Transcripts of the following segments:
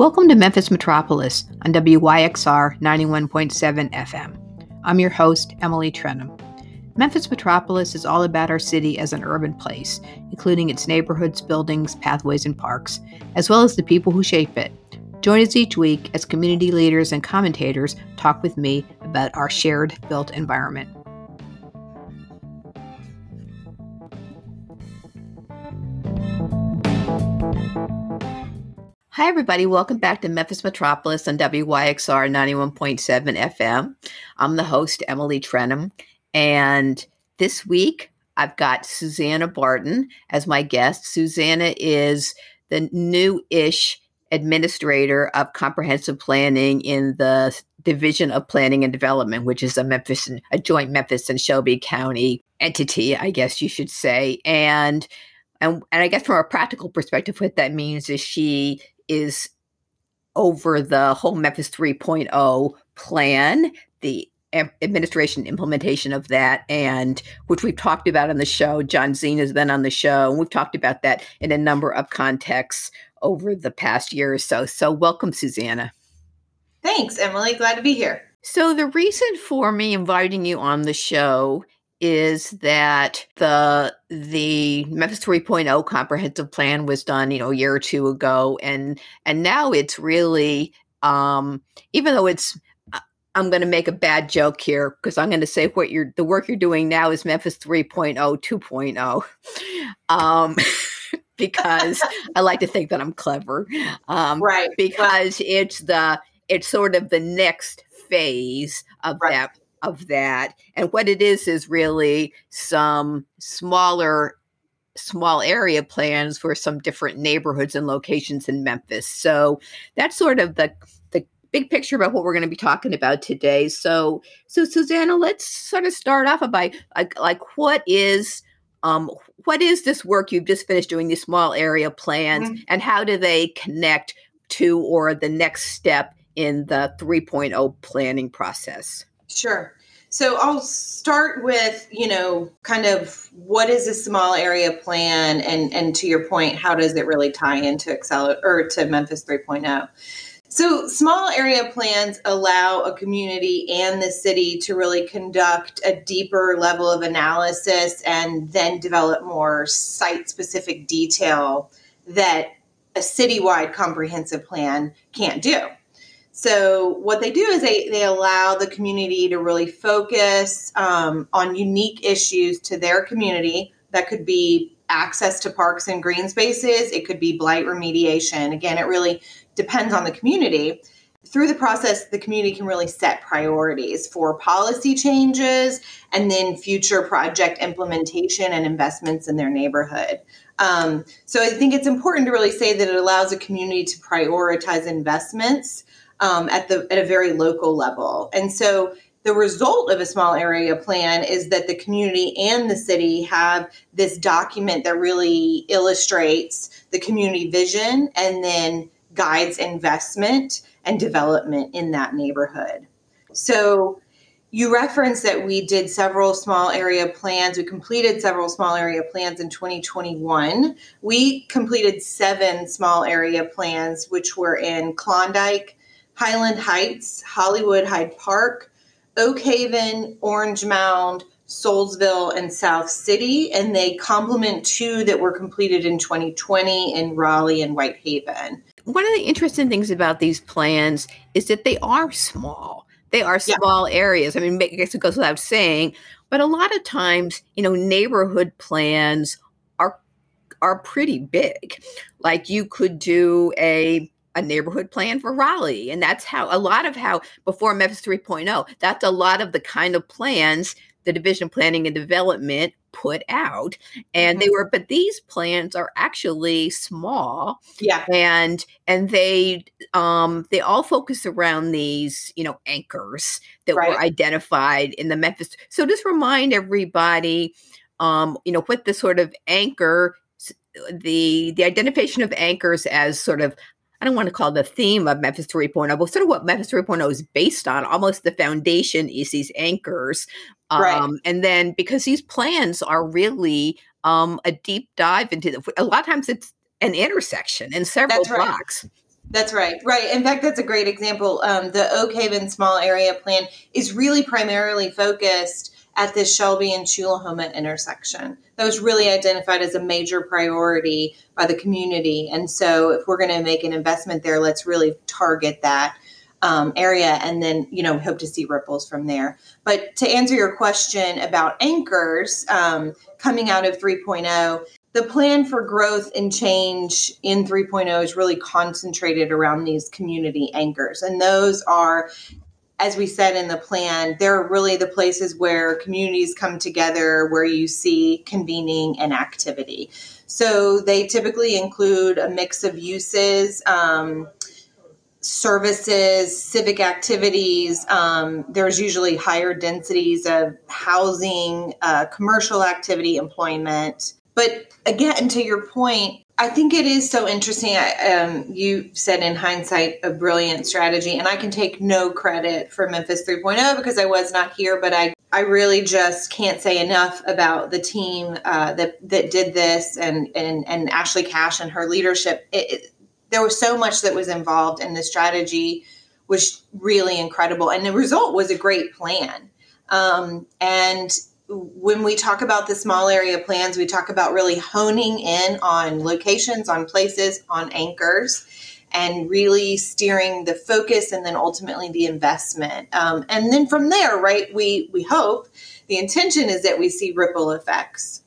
Welcome to Memphis Metropolis on WYXR 91.7 FM. I'm your host, Emily Trenholm. Memphis Metropolis is all about our city as an urban place, including its neighborhoods, buildings, pathways, and parks, as well as the people who shape it. Join us each week as community leaders and commentators talk with me about our shared built environment. Hi, everybody. Welcome back to Memphis Metropolis on WYXR 91.7 FM. I'm the host, Emily Trenholm. And this week, I've got Susanna Barton as my guest. Susanna is the new ish administrator of comprehensive planning in the Division of Planning and Development, which is a Memphis, a joint Memphis and Shelby County entity, I guess you should say. And and, and I guess from a practical perspective, what that means is she is over the whole Memphis 3.0 plan, the administration implementation of that, and which we've talked about on the show. John Zeanah has been on the show, and we've talked about that in a number of contexts over the past year or so. So, welcome, Susanna. Thanks, Emily. Glad to be here. So, the reason for me inviting you on the show is that the the Memphis 3.0 comprehensive plan was done, you know, a year or two ago, and and now it's really, um, even though it's, uh, I'm going to make a bad joke here because I'm going to say what you're the work you're doing now is Memphis 3.0 2.0. Um, because I like to think that I'm clever, um, right? Because well, it's the it's sort of the next phase of right. that of that. And what it is is really some smaller small area plans for some different neighborhoods and locations in Memphis. So that's sort of the the big picture about what we're going to be talking about today. So so Susanna, let's sort of start off by like like what is um, what is this work you've just finished doing these small area plans mm-hmm. and how do they connect to or the next step in the 3.0 planning process? Sure. So I'll start with, you know, kind of what is a small area plan and and to your point, how does it really tie into Excel or to Memphis 3.0? So, small area plans allow a community and the city to really conduct a deeper level of analysis and then develop more site specific detail that a citywide comprehensive plan can't do. So what they do is they, they allow the community to really focus um, on unique issues to their community. That could be access to parks and green spaces. It could be blight remediation. Again, it really depends on the community. Through the process, the community can really set priorities for policy changes and then future project implementation and investments in their neighborhood. Um, so I think it's important to really say that it allows a community to prioritize investments um, at the at a very local level. And so the result of a small area plan is that the community and the city have this document that really illustrates the community vision and then guides investment and development in that neighborhood. So you referenced that we did several small area plans. We completed several small area plans in 2021. We completed seven small area plans, which were in Klondike, Highland Heights, Hollywood Hyde Park, Oak Haven, Orange Mound, Soulsville, and South City, and they complement two that were completed in 2020 in Raleigh and Whitehaven. One of the interesting things about these plans is that they are small. They are small yeah. areas. I mean, I guess it goes without saying, but a lot of times, you know, neighborhood plans are are pretty big. Like you could do a a neighborhood plan for Raleigh. And that's how a lot of how before Memphis 3.0, that's a lot of the kind of plans the Division of Planning and Development put out. And mm-hmm. they were, but these plans are actually small. Yeah. And and they um they all focus around these, you know, anchors that right. were identified in the Memphis. So just remind everybody um, you know, what the sort of anchor the the identification of anchors as sort of I don't want to call the theme of Memphis 3.0, but sort of what Memphis 3.0 is based on. Almost the foundation is these anchors. Um, right. And then because these plans are really um, a deep dive into the, a lot of times it's an intersection in several That's blocks. Right. That's right. Right. In fact, that's a great example. Um, the Oak Haven Small Area Plan is really primarily focused at this Shelby and Tchulahoma intersection. That was really identified as a major priority by the community. And so, if we're going to make an investment there, let's really target that um, area and then, you know, hope to see ripples from there. But to answer your question about anchors um, coming out of 3.0, the plan for growth and change in 3.0 is really concentrated around these community anchors. And those are, as we said in the plan, they're really the places where communities come together, where you see convening and activity. So they typically include a mix of uses. Um, services, civic activities. Um, there's usually higher densities of housing, uh, commercial activity, employment. But again, to your point, I think it is so interesting. I, um, you said in hindsight a brilliant strategy, and I can take no credit for Memphis 3.0 because I was not here, but I, I really just can't say enough about the team uh, that that did this and and and Ashley Cash and her leadership. It, it, there was so much that was involved, and the strategy was really incredible, and the result was a great plan. Um, and when we talk about the small area plans, we talk about really honing in on locations, on places, on anchors, and really steering the focus and then ultimately the investment. Um, and then from there, right, we we hope the intention is that we see ripple effects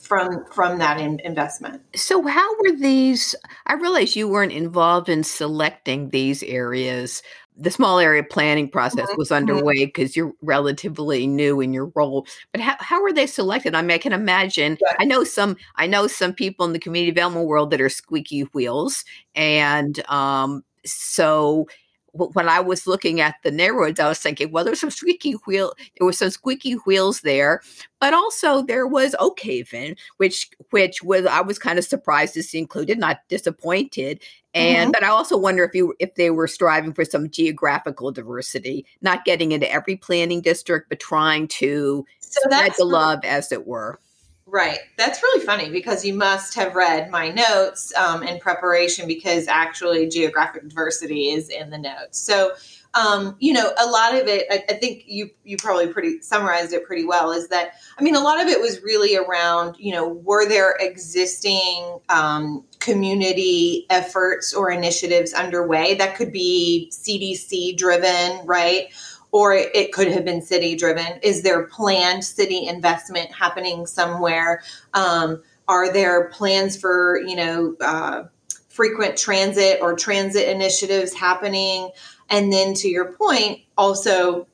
from from that in, investment. So how were these I realize you weren't involved in selecting these areas the small area planning process was underway because you're relatively new in your role but how, how were they selected i mean i can imagine i know some i know some people in the community development world that are squeaky wheels and um, so when I was looking at the neighborhoods, I was thinking, well, there's some squeaky wheel, there was some squeaky wheels there, but also there was Oak Haven, which which was I was kind of surprised to see included, not disappointed. And mm-hmm. but I also wonder if you if they were striving for some geographical diversity, not getting into every planning district, but trying to so spread the love, as it were. Right. That's really funny because you must have read my notes um, in preparation because actually geographic diversity is in the notes. So, um, you know, a lot of it, I, I, think you you probably pretty summarized it pretty well. Is that I mean, a lot of it was really around, you know, were there existing um, community efforts or initiatives underway that could be CDC driven, right? or it could have been city driven. Is there planned city investment happening somewhere? Um, are there plans for you know uh, frequent transit or transit initiatives happening? And then to your point, also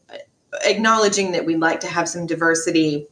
acknowledging that we'd like to have some diversity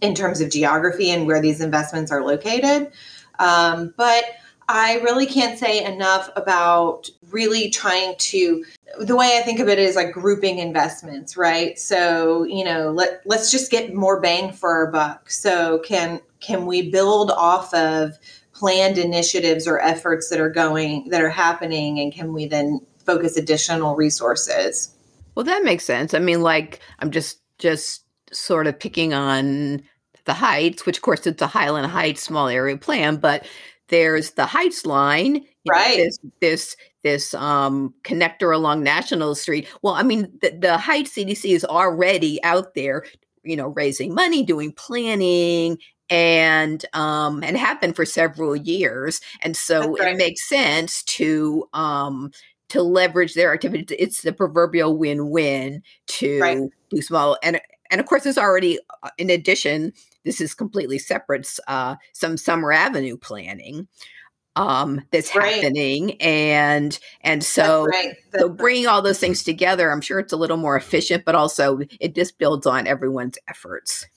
in terms of geography and where these investments are located. Um, but I really can't say enough about really trying to the way I think of it is like grouping investments, right? So, you know, let let's just get more bang for our buck. So, can can we build off of planned initiatives or efforts that are going that are happening and can we then focus additional resources? Well, that makes sense. I mean, like I'm just just sort of picking on the heights, which of course it's a Highland Heights small area plan, but there's the Heights line, right? Know, this this this um, connector along National Street. Well, I mean, the, the Heights CDC is already out there, you know, raising money, doing planning, and um, and have been for several years. And so right. it makes sense to um, to leverage their activity. It's the proverbial win-win to right. do small and and of course, there's already, uh, in addition, this is completely separate, uh, some Summer Avenue planning um that's right. happening and and so right. so bringing all those things together i'm sure it's a little more efficient but also it just builds on everyone's efforts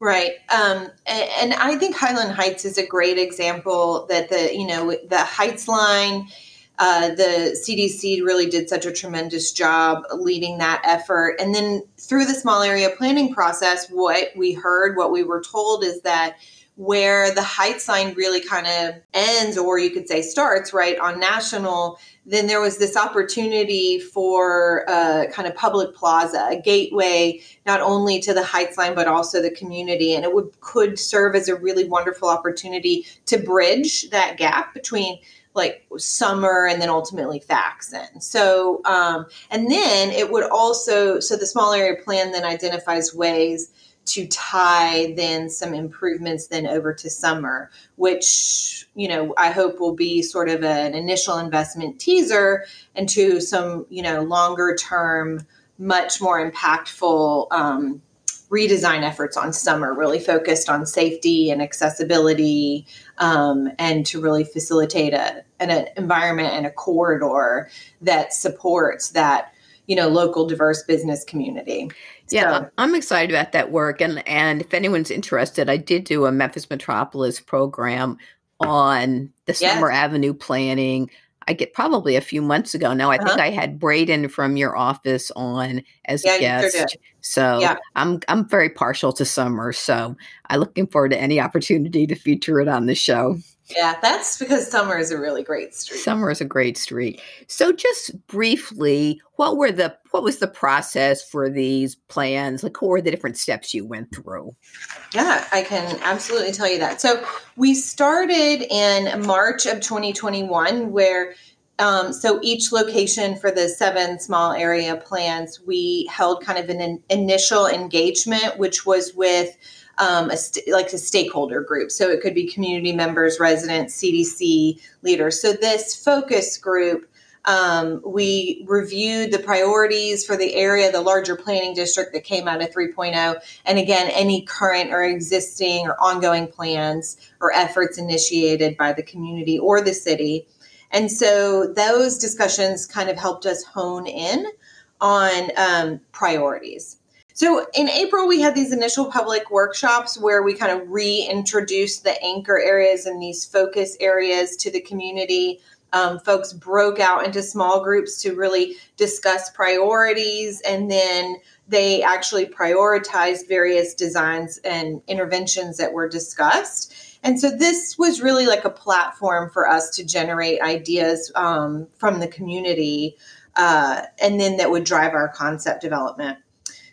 right um and, and i think highland heights is a great example that the you know the heights line uh, the CDC really did such a tremendous job leading that effort. And then through the small area planning process, what we heard, what we were told is that where the heights line really kind of ends, or you could say starts, right, on national, then there was this opportunity for a kind of public plaza, a gateway not only to the heights line but also the community, and it would could serve as a really wonderful opportunity to bridge that gap between like summer and then ultimately Faxon. So, um, and then it would also, so the small area plan then identifies ways to tie then some improvements then over to summer, which, you know, I hope will be sort of an initial investment teaser into some, you know, longer term, much more impactful um, redesign efforts on summer, really focused on safety and accessibility, um, and to really facilitate a, an, environment and a corridor that supports that you know local diverse business community yeah so, i'm excited about that work and and if anyone's interested i did do a memphis metropolis program on the summer yes. avenue planning I get probably a few months ago now. I uh-huh. think I had Braden from your office on as yeah, a guest. So yeah. I'm I'm very partial to summer. So I'm looking forward to any opportunity to feature it on the show. Yeah, that's because summer is a really great street. Summer is a great street. So just briefly, what were the what was the process for these plans? Like what were the different steps you went through? Yeah, I can absolutely tell you that. So we started in March of 2021 where um, so each location for the seven small area plans, we held kind of an initial engagement, which was with um, a st- like a stakeholder group. So it could be community members, residents, CDC leaders. So this focus group, um, we reviewed the priorities for the area, the larger planning district that came out of 3.0, and again, any current or existing or ongoing plans or efforts initiated by the community or the city. And so those discussions kind of helped us hone in on um, priorities. So in April, we had these initial public workshops where we kind of reintroduced the anchor areas and these focus areas to the community. Um, folks broke out into small groups to really discuss priorities and then they actually prioritized various designs and interventions that were discussed. And so this was really like a platform for us to generate ideas um, from the community uh, and then that would drive our concept development.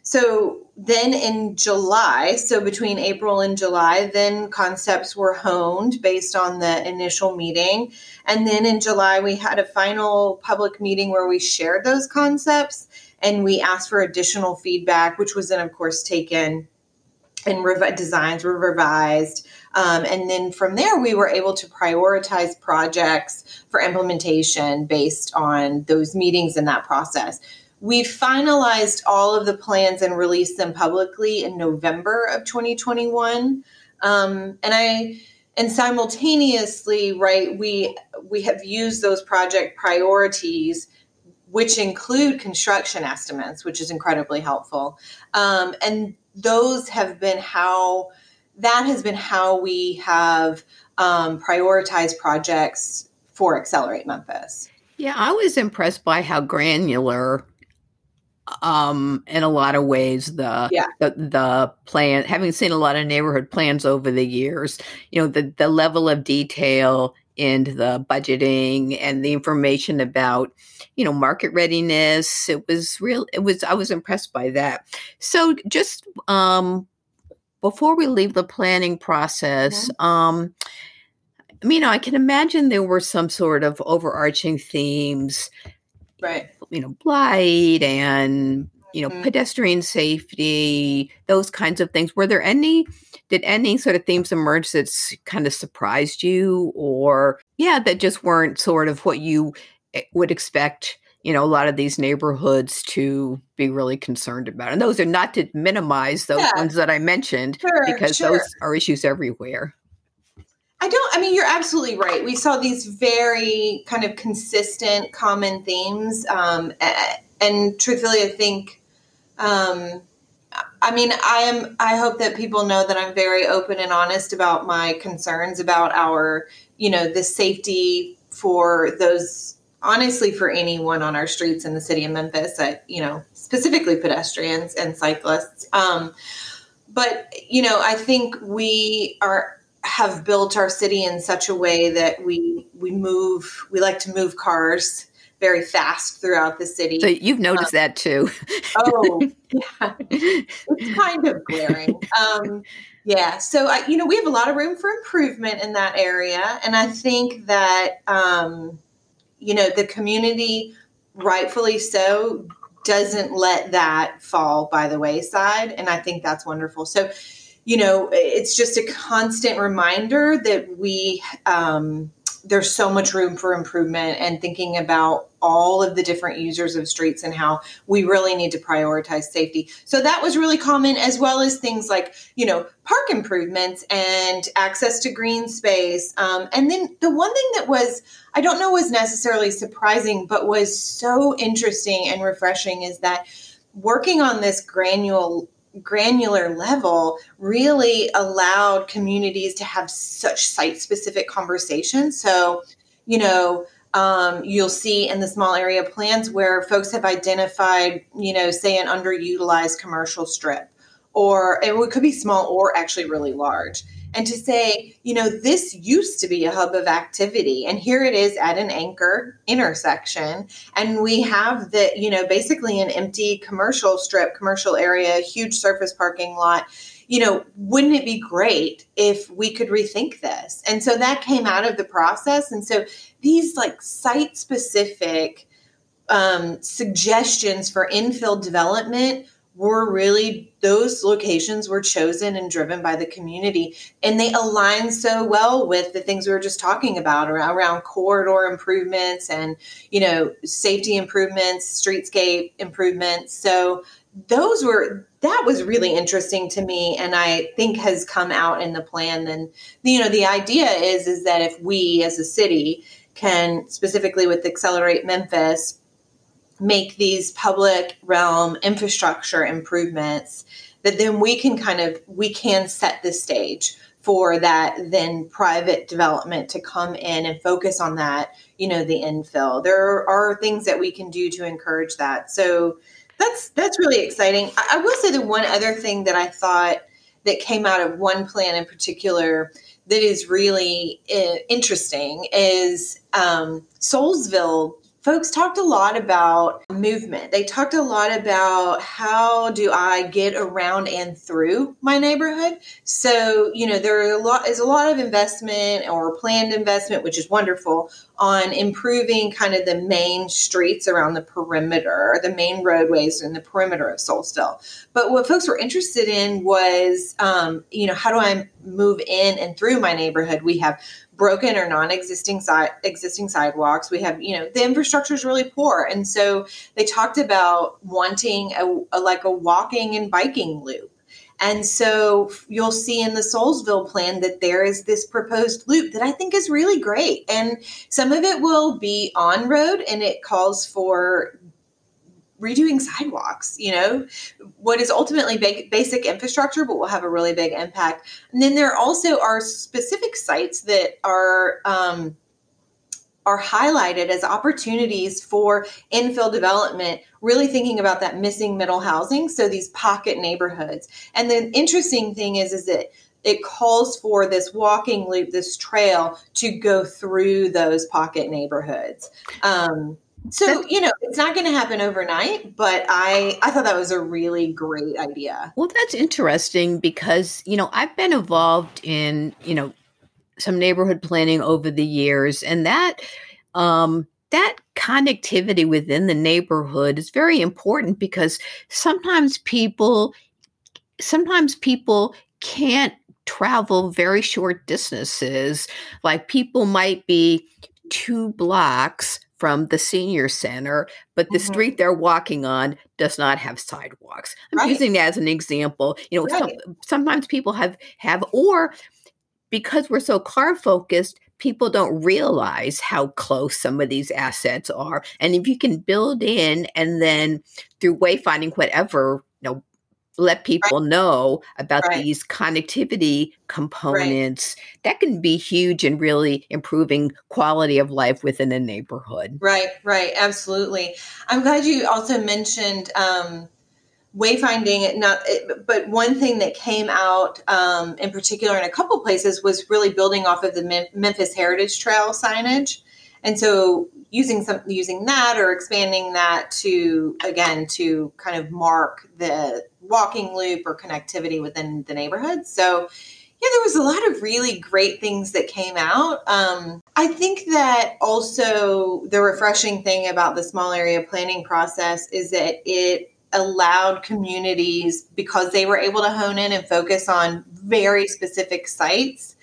So then in July, so between April and July, then concepts were honed based on the initial meeting. And then in July, we had a final public meeting where we shared those concepts and we asked for additional feedback, which was then, of course, taken and rev- designs were revised. Um, and then from there, we were able to prioritize projects for implementation based on those meetings and that process. We finalized all of the plans and released them publicly in November of 2021. Um, and I and simultaneously, right, we we have used those project priorities, which include construction estimates, which is incredibly helpful. Um, and those have been how that has been how we have um, prioritized projects for Accelerate Memphis. Yeah, I was impressed by how granular um in a lot of ways the, yeah. the the plan having seen a lot of neighborhood plans over the years you know the the level of detail in the budgeting and the information about you know market readiness it was real it was i was impressed by that so just um before we leave the planning process mm-hmm. um you know i can imagine there were some sort of overarching themes right you know blight and you know mm-hmm. pedestrian safety those kinds of things were there any did any sort of themes emerge that's kind of surprised you or yeah that just weren't sort of what you eh, would expect you know a lot of these neighborhoods to be really concerned about and those are not to minimize those yeah. ones that i mentioned sure, because sure. those are issues everywhere I don't, I mean, you're absolutely right. We saw these very kind of consistent common themes. Um, and truthfully, I think, um, I mean, I am, I hope that people know that I'm very open and honest about my concerns about our, you know, the safety for those, honestly, for anyone on our streets in the city of Memphis, that, you know, specifically pedestrians and cyclists. Um, but, you know, I think we are, have built our city in such a way that we we move we like to move cars very fast throughout the city. So you've noticed um, that too. oh, yeah. It's kind of glaring. Um, yeah. So, I, you know, we have a lot of room for improvement in that area. And I think that, um, you know, the community, rightfully so, doesn't let that fall by the wayside. And I think that's wonderful. So, you know, it's just a constant reminder that we, um, there's so much room for improvement and thinking about all of the different users of streets and how we really need to prioritize safety. So that was really common, as well as things like, you know, park improvements and access to green space. Um, and then the one thing that was, I don't know, was necessarily surprising, but was so interesting and refreshing is that working on this granular granular level really allowed communities to have such site specific conversations. So, you know, um, you'll see in the small area plans where folks have identified, you know, say an underutilized commercial strip, or it could be small or actually really large and to say, you know, this used to be a hub of activity, and here it is at an anchor intersection. And we have the, you know, basically an empty commercial strip, commercial area, huge surface parking lot. You know, wouldn't it be great if we could rethink this? And so that came out of the process. And so these like site specific um, suggestions for infill development were really those locations were chosen and driven by the community. And they align so well with the things we were just talking about around, around corridor improvements and you know safety improvements streetscape improvements. So those were that was really interesting to me and i think has come out in the plan. And you know the idea is is that if we as a city can specifically with accelerate memphis make these public realm infrastructure improvements that then we can kind of we can set the stage for that then private development to come in and focus on that you know the infill. There are things that we can do to encourage that. So that's that's really exciting. I, I will say the one other thing that i thought that came out of one plan in particular that is really uh, interesting is um, Soulsville folks talked a lot about movement. They talked a lot about how do I get around and through my neighborhood. So, you know, there are a lot is a lot of investment or planned investment, which is wonderful, on improving kind of the main streets around the perimeter, the main roadways in the perimeter of Soulsville. But what folks were interested in was, um, you know, how do I move in and through my neighborhood? We have broken or non-existing si- existing sidewalks. We have, you know, the infrastructure is really poor, and so they talked about wanting a, a like a walking and biking loop. And so you'll see in the Soulsville plan that there is this proposed loop that I think is really great. And some of it will be on road and it calls for redoing sidewalks, you know, what is ultimately ba- basic infrastructure, but will have a really big impact. And then there also are specific sites that are, um, are highlighted as opportunities for infill development, really thinking about that missing middle housing. So these pocket neighborhoods. And the interesting thing is, is that it calls for this walking loop, this trail to go through those pocket neighborhoods. Um, so you know it's not going to happen overnight but i i thought that was a really great idea. Well that's interesting because you know i've been involved in you know some neighborhood planning over the years and that um that connectivity within the neighborhood is very important because sometimes people sometimes people can't travel very short distances. Like people might be two blocks from the senior center, but the mm-hmm. street they're walking on does not have sidewalks. I'm right. using that as an example. You know, right. some, sometimes people have have or because we're so car focused, people don't realize how close some of these assets are. And if you can build in and then through wayfinding whatever, you know, let people right. know about right. these connectivity components right. that can be huge in really improving quality of life within a neighborhood right right absolutely i'm glad you also mentioned um, wayfinding not but one thing that came out um, in particular in a couple places was really building off of the memphis heritage trail signage And so using some using that or expanding that to again to kind of mark the walking loop or connectivity within the neighborhood. So yeah, there was a lot of really great things that came out. Um, I think that also the refreshing thing about the small area planning process is that it allowed communities because they were able to hone in and focus on very specific sites.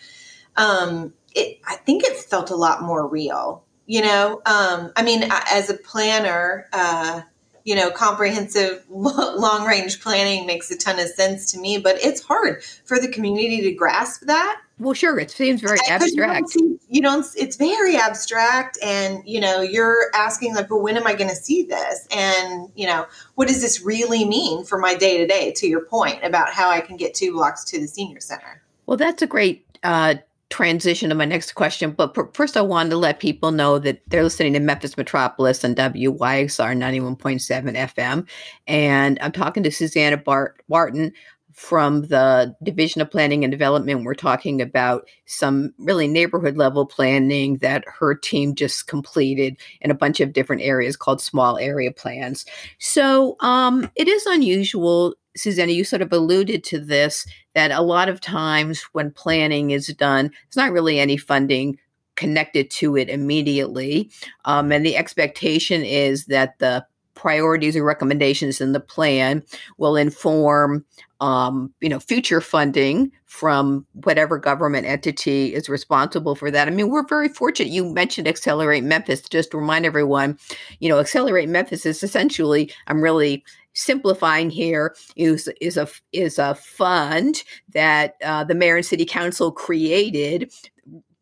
Um, it, I think it felt a lot more real. You know, um, I mean, as a planner, uh, you know, comprehensive long range planning makes a ton of sense to me, but it's hard for the community to grasp that. Well, sure, it seems very abstract. You don't, see, you don't, it's very abstract. And, you know, you're asking, like, well, when am I going to see this? And, you know, what does this really mean for my day to day, to your point about how I can get two blocks to the senior center? Well, that's a great uh, transition to my next question, but first I wanted to let people know that they're listening to Memphis Metropolis on WYXR 91.7 FM. And I'm talking to Susanna Bart- Barton from the Division of Planning and Development. We're talking about some really neighborhood level planning that her team just completed in a bunch of different areas called small area plans. So um, it is unusual Susanna, you sort of alluded to this that a lot of times when planning is done, there's not really any funding connected to it immediately. Um, and the expectation is that the priorities or recommendations in the plan will inform um, you know future funding from whatever government entity is responsible for that. I mean, we're very fortunate. You mentioned Accelerate Memphis. Just to remind everyone, you know, Accelerate Memphis is essentially. I'm really simplifying here is is a is a fund that uh, the mayor and city council created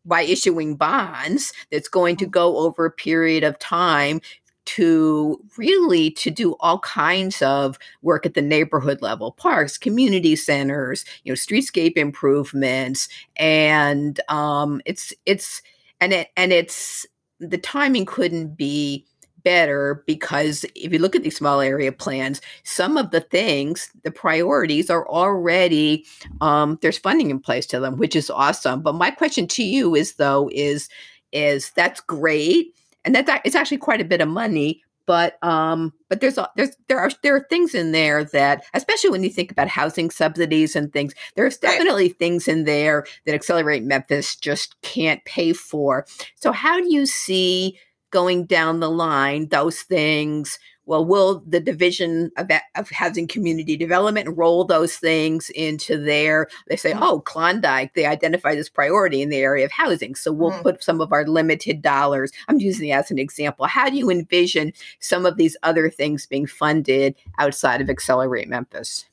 by issuing bonds that's going to go over a period of time to really to do all kinds of work at the neighborhood level parks community centers you know streetscape improvements and um it's it's and it and it's the timing couldn't be better because if you look at these small area plans, some of the things, the priorities are already um, there's funding in place to them, which is awesome. But my question to you is though is is that's great, and that it's actually quite a bit of money. But um, but there's there's there are there are things in there that, especially when you think about housing subsidies and things, there's definitely things in there that Accelerate Memphis just can't pay for. So how do you see going down the line, those things. Well, will the division of, of housing community development roll those things into their? They say, mm-hmm. oh, Klondike, they identify this priority in the area of housing. So we'll mm-hmm. put some of our limited dollars. I'm using it as an example. How do you envision some of these other things being funded outside of Accelerate Memphis?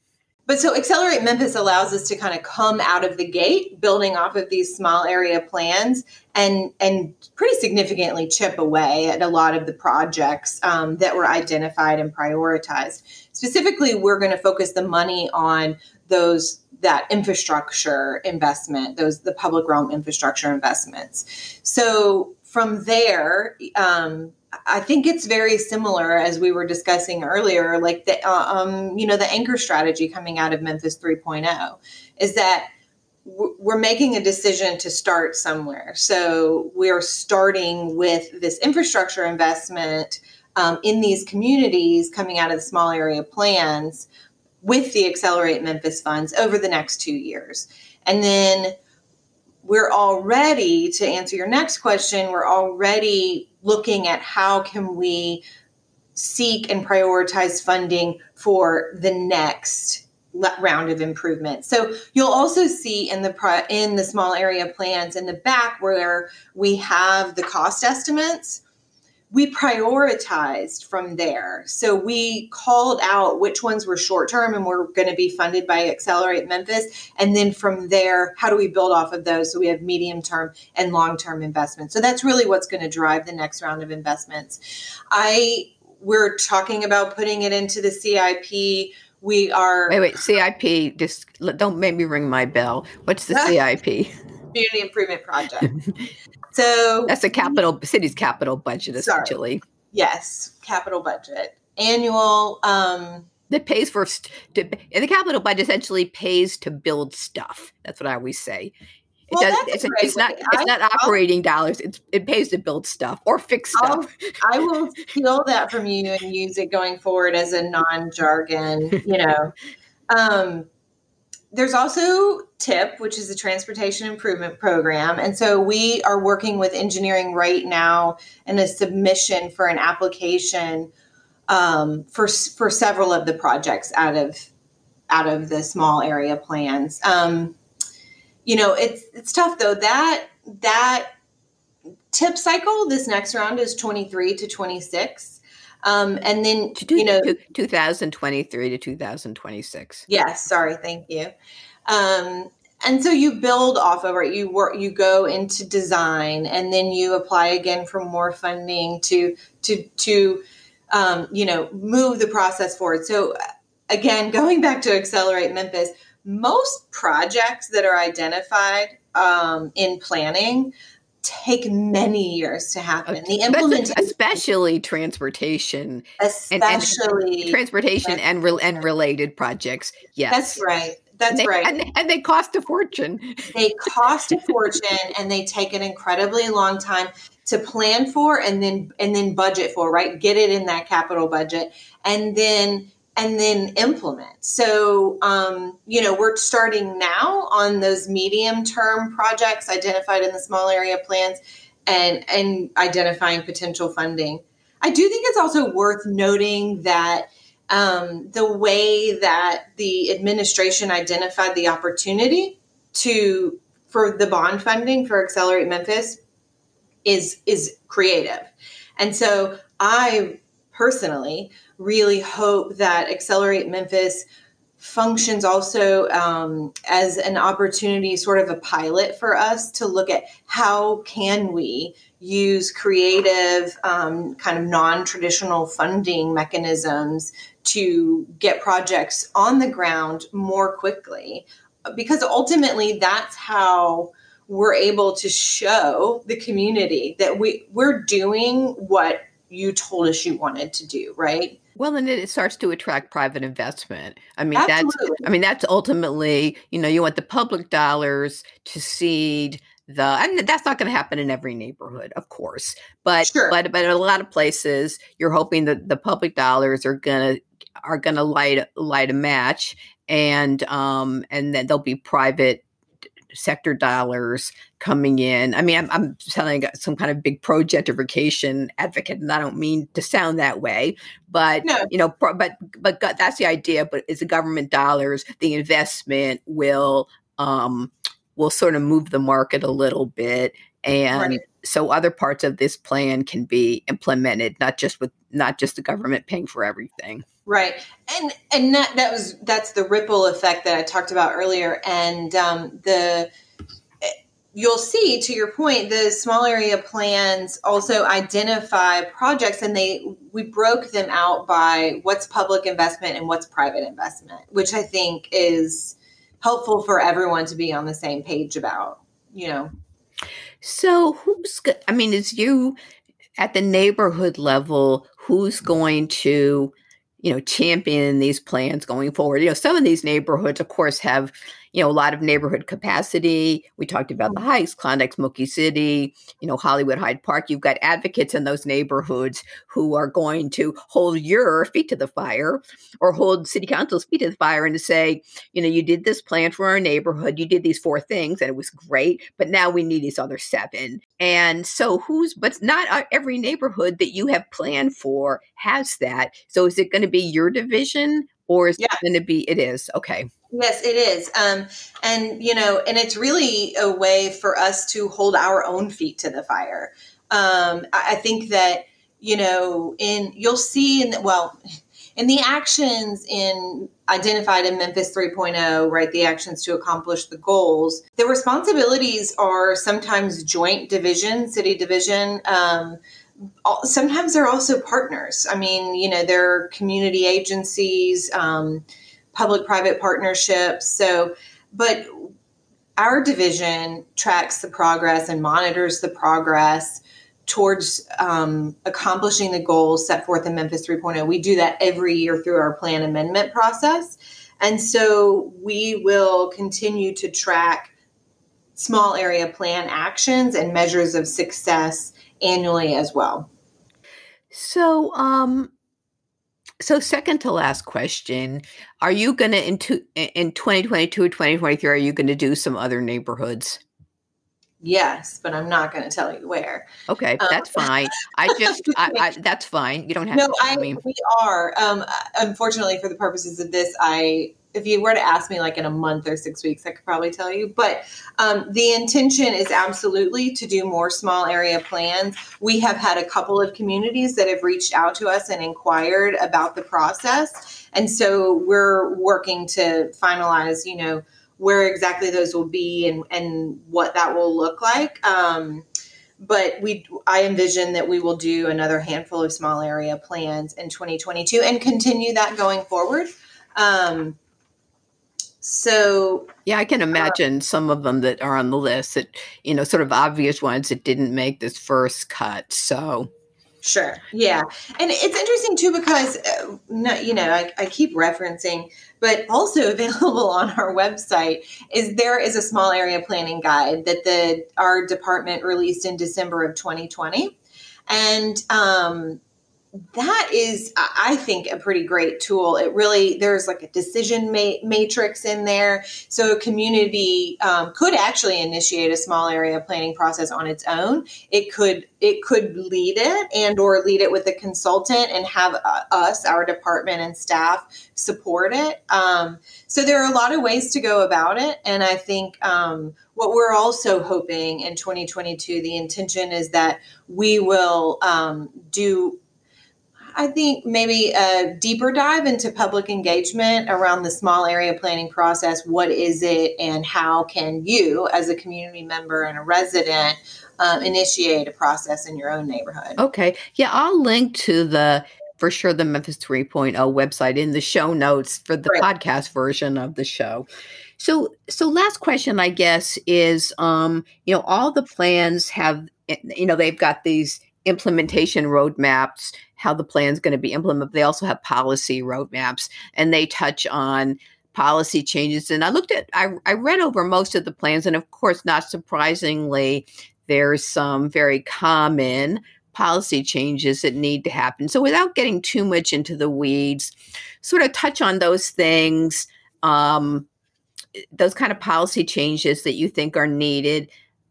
But so Accelerate Memphis allows us to kind of come out of the gate building off of these small area plans and and pretty significantly chip away at a lot of the projects um, that were identified and prioritized. Specifically, we're going to focus the money on those that infrastructure investment, those the public realm infrastructure investments. So from there, um, I think it's very similar as we were discussing earlier, like the uh, um, you know the anchor strategy coming out of Memphis 3.0 is that we're making a decision to start somewhere. So we're starting with this infrastructure investment um, in these communities coming out of the small area plans with the Accelerate Memphis funds over the next two years, and then we're already to answer your next question we're already looking at how can we seek and prioritize funding for the next round of improvement. So you'll also see in the in the small area plans in the back where we have the cost estimates we prioritized from there. So we called out which ones were short term and were going to be funded by Accelerate Memphis. And then from there, how do we build off of those so we have medium term and long term investments? So that's really what's going to drive the next round of investments. I we're talking about putting it into the CIP. We are wait, wait, CIP. Just don't make me ring my bell. What's the CIP? Community Improvement Project. So that's a capital city's capital budget essentially. Sorry. Yes, capital budget annual. Um, that pays for st- to, the capital budget essentially pays to build stuff. That's what I always say. Well, does, it's, it's not. It's I, not operating I'll, dollars. It's it pays to build stuff or fix stuff. I'll, I will steal that from you and use it going forward as a non jargon. You know, um, there's also TIP, which is the Transportation Improvement Program. And so we are working with engineering right now in a submission for an application um, for, for several of the projects out of out of the small area plans. Um, you know, it's it's tough though. That that tip cycle, this next round is 23 to 26. Um, and then, you know, 2023 to 2026. Yes. Sorry. Thank you. Um, and so you build off of it. You work, you go into design, and then you apply again for more funding to to to um, you know move the process forward. So again, going back to accelerate Memphis, most projects that are identified um, in planning take many years to oh, happen. The implementation, especially transportation, especially and, and transportation and re- and related projects. Yes, that's right. That's and they, right. And, and, they cost a fortune. They cost a fortune, and they take an incredibly long time to plan for, and then and then budget for. Right, get it in that capital budget, and then and then implement. So, um, you know, we're starting now on those medium term projects identified in the small area plans and, and identifying potential funding. I do think it's also worth noting that um, the way that the administration identified the opportunity to for the bond funding for Accelerate Memphis is is creative. And so I personally really hope that Accelerate Memphis functions also um, as an opportunity sort of a pilot for us to look at how can we use creative um, kind of non-traditional funding mechanisms to get projects on the ground more quickly. Because ultimately that's how we're able to show the community that we we're doing what you told us you wanted to do right well, and it starts to attract private investment. I mean, Absolutely. that's I mean, that's ultimately, you know, you want the public dollars to seed the and that's not going to happen in every neighborhood, of course. But sure. but but in a lot of places, you're hoping that the public dollars are going to are going to light light a match and um and then there'll be private sector dollars coming in. I mean, I'm, I'm sounding some kind of big pro gentrification advocate, and I don't mean to sound that way, but no. you know, but but that's the idea. But it's the government dollars, the investment will um, will sort of move the market a little bit, and right. so other parts of this plan can be implemented, not just with not just the government paying for everything. Right, and and that that was that's the ripple effect that I talked about earlier, and um, the you'll see to your point the small area plans also identify projects and they we broke them out by what's public investment and what's private investment which i think is helpful for everyone to be on the same page about you know so who's i mean is you at the neighborhood level who's going to you know, champion these plans going forward. You know, some of these neighborhoods, of course, have, you know, a lot of neighborhood capacity. We talked about the mm-hmm. Heights, Klondike, Smokey City, you know, Hollywood, Hyde Park. You've got advocates in those neighborhoods who are going to hold your feet to the fire or hold city council's feet to the fire and to say, you know, you did this plan for our neighborhood, you did these four things and it was great, but now we need these other seven. And so who's, but not every neighborhood that you have planned for has that. So is it going to be your division or is yeah. it going to be, it is. Okay. Yes, it is. Um, and, you know, and it's really a way for us to hold our own feet to the fire. Um, I, I think that, you know, in, you'll see in the, well, in the actions in identified in Memphis 3.0, right, the actions to accomplish the goals, the responsibilities are sometimes joint division, city division. Um, sometimes they're also partners. I mean, you know, they're community agencies, um, public private partnerships. So, but our division tracks the progress and monitors the progress towards um, accomplishing the goals set forth in Memphis 3.0. We do that every year through our plan amendment process. And so we will continue to track small area plan actions and measures of success annually as well. So, um, so second to last question, are you going to in 2022 or 2023 are you going to do some other neighborhoods? Yes, but I'm not going to tell you where. Okay, um, that's fine. I just, I, I, that's fine. You don't have no, to. I, me. No, we are. Um, unfortunately, for the purposes of this, I if you were to ask me like in a month or six weeks, I could probably tell you. But um, the intention is absolutely to do more small area plans. We have had a couple of communities that have reached out to us and inquired about the process. And so we're working to finalize, you know, where exactly those will be and, and what that will look like. Um, but we I envision that we will do another handful of small area plans in 2022 and continue that going forward. Um, so yeah, I can uh, imagine uh, some of them that are on the list that you know, sort of obvious ones that didn't make this first cut. So sure, yeah, and it's interesting too because uh, you know I, I keep referencing, but also available on our website is there is a small area planning guide that the our department released in December of 2020, and um, that is i think a pretty great tool. It really there's like a decision ma- matrix in there. So a community um, could actually initiate a small area planning process on its own. It could it could lead it and or lead it with a consultant and have uh, us our department and staff support it. Um, so there are a lot of ways to go about it. And i think um, what we're also hoping in 2022 the intention is that we will um, do I think maybe a deeper dive into public engagement around the small area planning process. What is it, and how can you, as a community member and a resident, um, initiate a process in your own neighborhood? Okay. Yeah, I'll link to the for sure the Memphis 3.0 website in the show notes for the right. podcast version of the show. So so last question I guess is um you know all the plans have you know they've got these implementation roadmaps how the plan is going to be implemented. They also have policy roadmaps and they touch on policy changes. And I looked at, I, I read over most of the plans, and of course, not surprisingly, there's some very common policy changes that need to happen. So, without getting too much into the weeds, sort of touch on those things, um, those kind of policy changes that you think are needed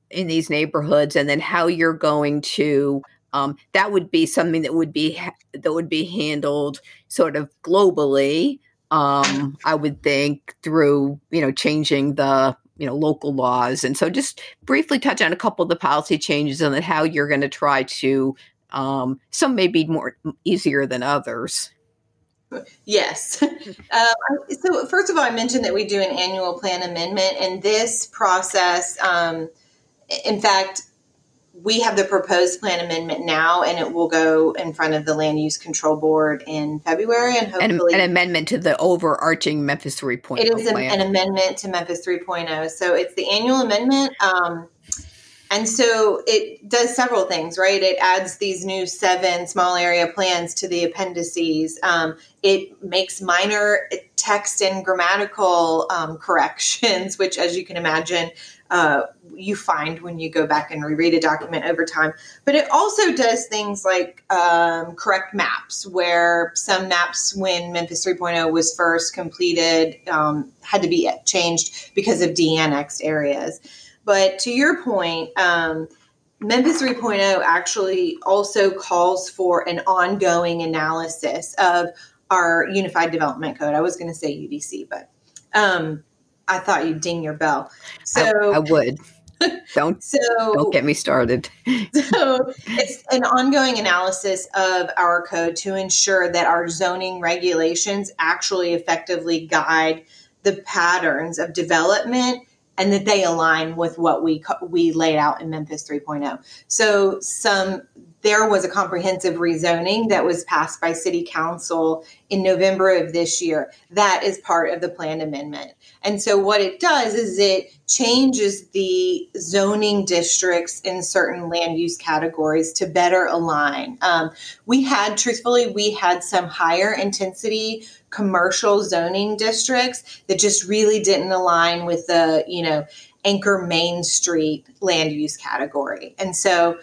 in these neighborhoods, and then how you're going to um, that would be something that would be that would be handled sort of globally. Um, I would think through you know changing the you know local laws, and so just briefly touch on a couple of the policy changes and then how you're going to try to. Um, some may be more easier than others. Yes. Um, so, first of all, I mentioned that we do an annual plan amendment, and this process, um, in fact, we have the proposed plan amendment now, and it will go in front of the Land Use Control Board in February, and hopefully an, an amendment to the overarching Memphis 3.0. It is an amendment to Memphis 3.0, so it's the annual amendment. Um, and so it does several things, right? It adds these new seven small area plans to the appendices. Um, it makes minor text and grammatical um, corrections, which, as you can imagine, uh, you find when you go back and reread a document over time. But it also does things like um, correct maps, where some maps, when Memphis 3.0 was first completed, um, had to be changed because of de annexed areas. But to your point, um, Memphis 3.0 actually also calls for an ongoing analysis of our Unified Development Code. I was going to say UDC, but um, I thought you'd ding your bell. So I, I would. Don't so don't get me started. so it's an ongoing analysis of our code to ensure that our zoning regulations actually effectively guide the patterns of development and that they align with what we we laid out in Memphis 3.0. So some there was a comprehensive rezoning that was passed by city council in November of this year. That is part of the plan amendment. And so what it does is it changes the zoning districts in certain land use categories to better align. Um, we had, truthfully, we had some higher intensity commercial zoning districts that just really didn't align with the, you know, anchor main street land use category. And so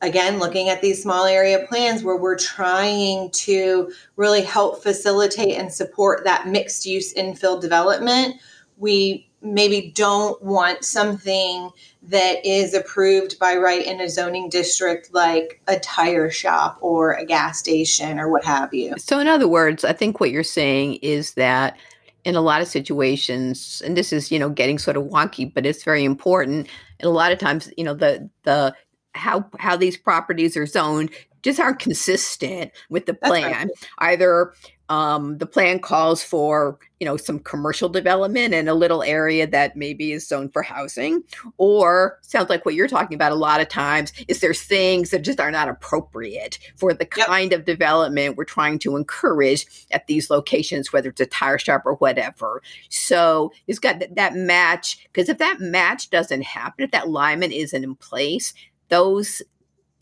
again, looking at these small area plans where we're trying to really help facilitate and support that mixed use infill development, we maybe don't want something that is approved by right in a zoning district like a tire shop or a gas station or what have you. So, in other words, I think what you're saying is that in a lot of situations, and this is, you know, getting sort of wonky, but it's very important. And a lot of times, you know, the the how how these properties are zoned just aren't consistent with the plan. Right. Either um, the plan calls for you know some commercial development in a little area that maybe is zoned for housing or sounds like what you're talking about a lot of times is there's things that just are not appropriate for the kind yep. of development we're trying to encourage at these locations whether it's a tire shop or whatever so it's got that, that match because if that match doesn't happen if that alignment isn't in place those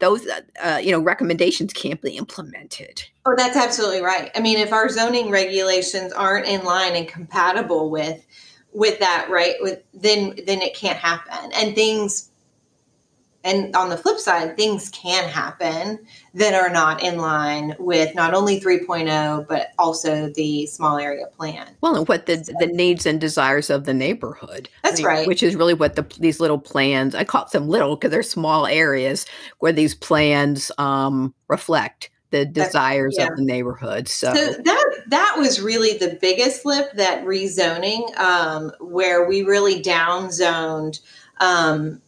those uh, you know recommendations can't be implemented. Oh, that's absolutely right. I mean, if our zoning regulations aren't in line and compatible with with that, right, with then then it can't happen. And things and on the flip side, things can happen that are not in line with not only 3.0, but also the small area plan. Well, and what the, the needs and desires of the neighborhood. That's I mean, right. Which is really what the, these little plans, I call them little because they're small areas where these plans um, reflect the desires yeah. of the neighborhood. So. so. that that was really the biggest lip that rezoning, um, where we really downzoned um,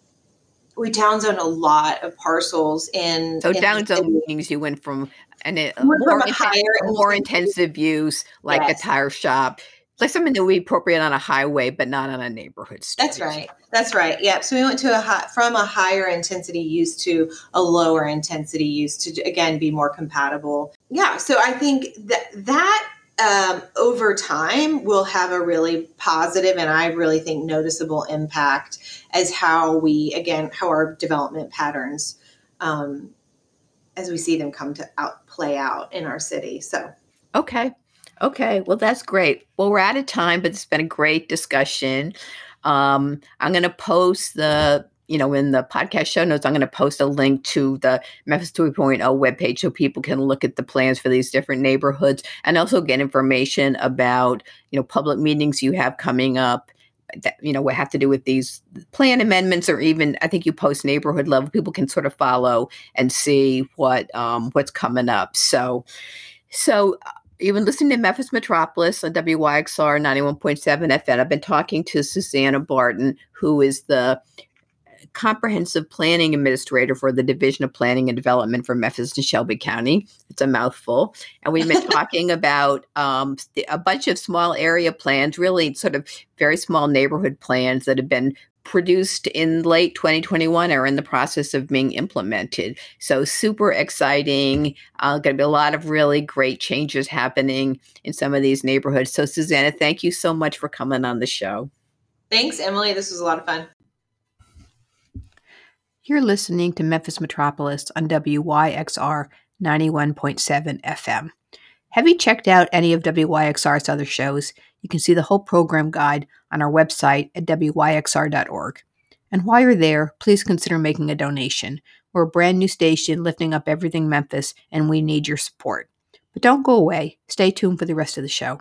we downzone a lot of parcels in. So in downzone means you went from and it, uh, more, more, higher, more intensive use, like yes. a tire shop, like something that would be appropriate on a highway, but not on a neighborhood street. That's right. That's right. Yeah. So we went to a high, from a higher intensity use to a lower intensity use to again be more compatible. Yeah. So I think that that um, over time will have a really positive and I really think noticeable impact as how we again how our development patterns um, as we see them come to out play out in our city. So okay, okay, well that's great. Well, we're out of time, but it's been a great discussion. Um, I'm going to post the you know, in the podcast show notes, I'm going to post a link to the Memphis 2.0 webpage so people can look at the plans for these different neighborhoods and also get information about, you know, public meetings you have coming up that, you know, what have to do with these plan amendments or even I think you post neighborhood level. People can sort of follow and see what um, what's coming up. So, so uh, you've been listening to Memphis Metropolis on WYXR 91.7 FM. I've been talking to Susanna Barton, who is the comprehensive planning administrator for the Division of Planning and Development for Memphis and Shelby County. It's a mouthful. And we've been talking about um, a bunch of small area plans, really sort of very small neighborhood plans that have been produced in late 2021 or in the process of being implemented. So super exciting. Uh, going to be a lot of really great changes happening in some of these neighborhoods. So Susanna, thank you so much for coming on the show. Thanks, Emily. This was a lot of fun. You're listening to Memphis Metropolis on WYXR 91.7 FM. Have you checked out any of WYXR's other shows? You can see the whole program guide on our website at WYXR.org. And while you're there, please consider making a donation. We're a brand new station lifting up everything Memphis, and we need your support. But don't go away. Stay tuned for the rest of the show.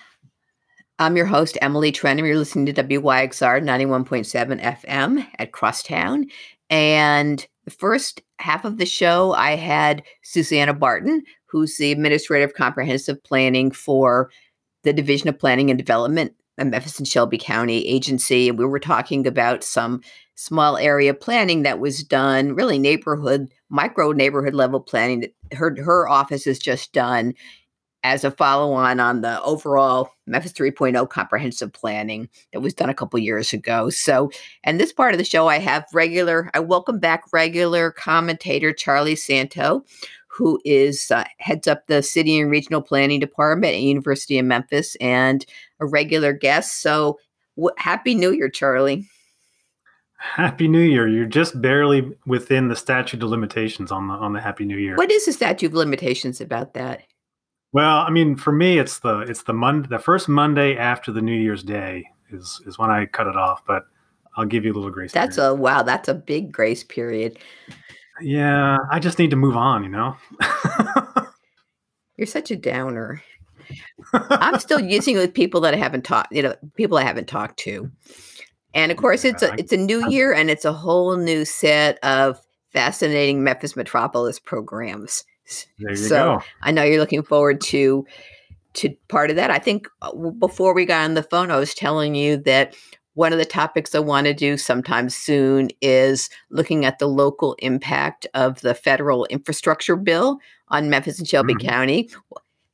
I'm your host, Emily Trenholm. You're listening to WYXR 91.7 FM at Crosstown. And the first half of the show, I had Susanna Barton, who's the Administrator of Comprehensive Planning for the Division of Planning and Development at Memphis and Shelby County Agency. And we were talking about some small area planning that was done, really neighborhood, micro neighborhood level planning that her, her office has just done as a follow on on the overall Memphis 3.0 comprehensive planning that was done a couple years ago. So, and this part of the show, I have regular, I welcome back regular commentator Charlie Santo, who is uh, heads up the city and regional planning department at University of Memphis and a regular guest. So, w- happy New Year, Charlie. Happy New Year! You're just barely within the statute of limitations on the on the Happy New Year. What is the statute of limitations about that? Well, I mean, for me, it's the it's the Monday, the first Monday after the New Year's Day is is when I cut it off. But I'll give you a little grace. That's period. a wow. That's a big grace period. Yeah, I just need to move on. You know. You're such a downer. I'm still using it with people that I haven't talked. You know, people I haven't talked to. And of course, it's a it's a new year, and it's a whole new set of fascinating Memphis Metropolis programs. There you so go. I know you're looking forward to to part of that. I think uh, before we got on the phone, I was telling you that one of the topics I want to do sometime soon is looking at the local impact of the federal infrastructure bill on Memphis and Shelby mm-hmm. County.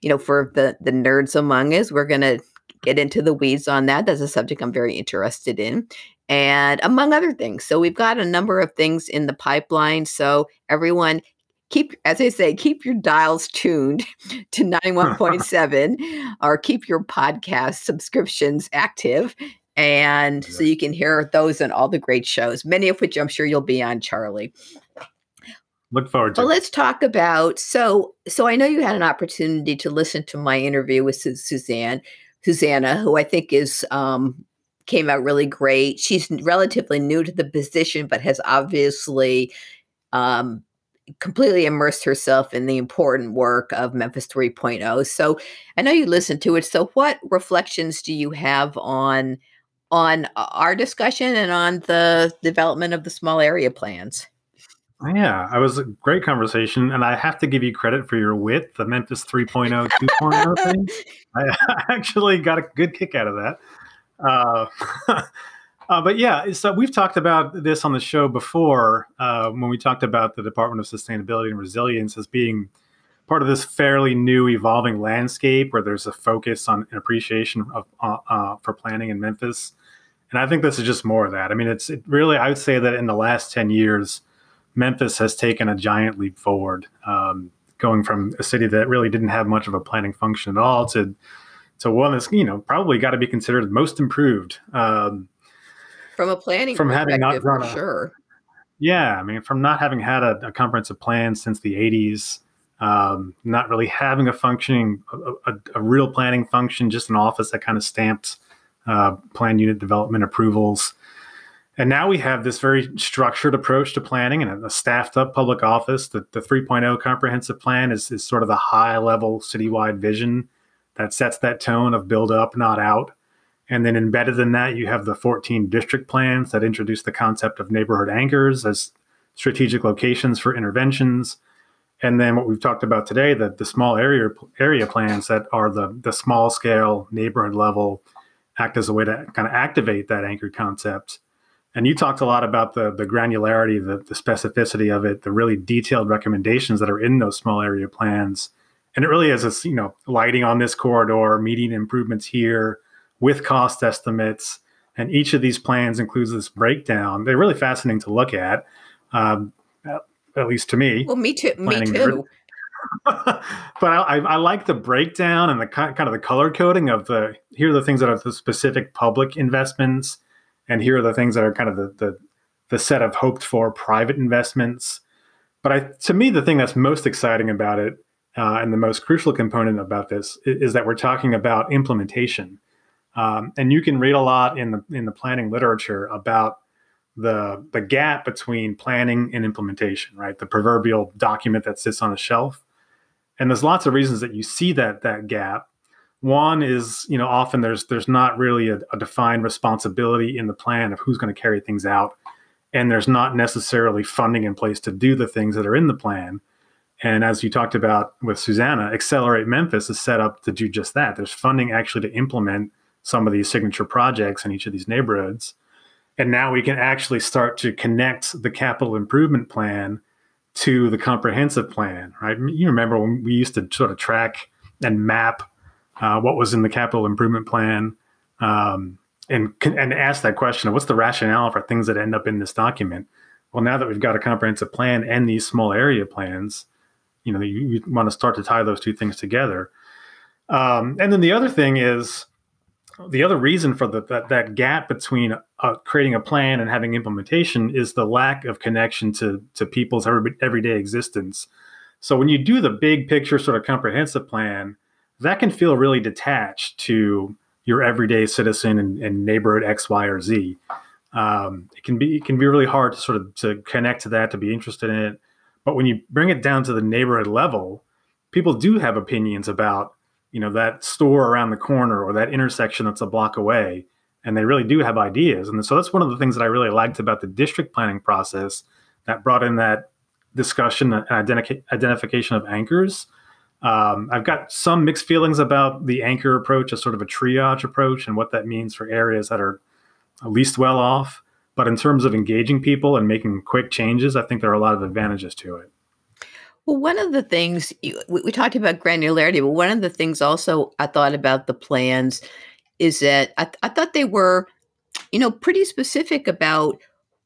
You know, for the the nerds among us, we're going to get into the weeds on that. That's a subject I'm very interested in. And among other things. So we've got a number of things in the pipeline. So everyone keep as I say, keep your dials tuned to 91.7 or keep your podcast subscriptions active. And so you can hear those and all the great shows, many of which I'm sure you'll be on, Charlie. Look forward to. Well, let's talk about so. So I know you had an opportunity to listen to my interview with Su- Suzanne, Susanna, who I think is um, came out really great. She's relatively new to the position, but has obviously um, completely immersed herself in the important work of Memphis 3.0. So I know you listened to it. So what reflections do you have on on our discussion and on the development of the small area plans? Yeah, it was a great conversation, and I have to give you credit for your wit. The Memphis 3.0, 2.0 thing, I actually got a good kick out of that. Uh, Uh, but yeah, so we've talked about this on the show before uh, when we talked about the Department of Sustainability and Resilience as being part of this fairly new, evolving landscape where there's a focus on an appreciation of uh, uh, for planning in Memphis. And I think this is just more of that. I mean, it's it really, I would say that in the last 10 years, Memphis has taken a giant leap forward, um, going from a city that really didn't have much of a planning function at all to to one that's you know probably got to be considered most improved. Um, from a planning from having not run a, sure. Yeah, I mean, from not having had a, a comprehensive plan since the '80s, um, not really having a functioning, a, a, a, real planning function, just an office that kind of stamped uh, plan unit development approvals. And now we have this very structured approach to planning and a, staffed up public office. The, the 3.0 comprehensive plan is, is sort of the high level citywide vision that sets that tone of build up, not out. And then embedded in that, you have the 14 district plans that introduce the concept of neighborhood anchors as strategic locations for interventions. And then what we've talked about today, the, the small area area plans that are the, the small scale neighborhood level act as a way to kind of activate that anchor concept. And you talked a lot about the, the granularity, the, the specificity of it, the really detailed recommendations that are in those small area plans. And it really is a, you know, lighting on this corridor, meeting improvements here, with cost estimates. And each of these plans includes this breakdown. They're really fascinating to look at, um, at least to me. Well, me too. Me too. but I, I, like the breakdown and the kind of the color coding of the here are the things that are the specific public investments, and here are the things that are kind of the the, the set of hoped for private investments. But I, to me, the thing that's most exciting about it uh, and the most crucial component about this is, is that we're talking about implementation. Um, and you can read a lot in the in the planning literature about the the gap between planning and implementation, right? The proverbial document that sits on a shelf. And there's lots of reasons that you see that that gap. One is, you know, often there's there's not really a, a defined responsibility in the plan of who's going to carry things out, and there's not necessarily funding in place to do the things that are in the plan. And as you talked about with Susanna, Accelerate Memphis is set up to do just that. There's funding actually to implement some of these signature projects in each of these neighborhoods. And now we can actually start to connect the capital improvement plan to the comprehensive plan, right? You remember when we used to sort of track and map uh, what was in the capital improvement plan um, and and ask that question of what's the rationale for things that end up in this document. Well, now that we've got a comprehensive plan and these small area plans, you know, you, you want to start to tie those two things together. Um, and then the other thing is the other reason for the, that, that gap between uh, creating a plan and having implementation is the lack of connection to, to people's every, everyday existence. So when you do the big picture sort of comprehensive plan, that can feel really detached to your everyday citizen and, and neighborhood X, Y, or Z. Um, it can be it can be really hard to sort of to connect to that, to be interested in it. But when you bring it down to the neighborhood level, people do have opinions about you know that store around the corner or that intersection that's a block away and they really do have ideas. And so that's one of the things that i really liked about the district planning process that brought in that discussion and identica- identification of anchors. Um, i've got some mixed feelings about the anchor approach as sort of a triage approach and what that means for areas that are least well off. But in terms of engaging people and making quick changes i think there are a lot of advantages to it well, one of the things we, talked about granularity, but one of the things also I thought about the plans is that I, I thought they were, you know, pretty specific about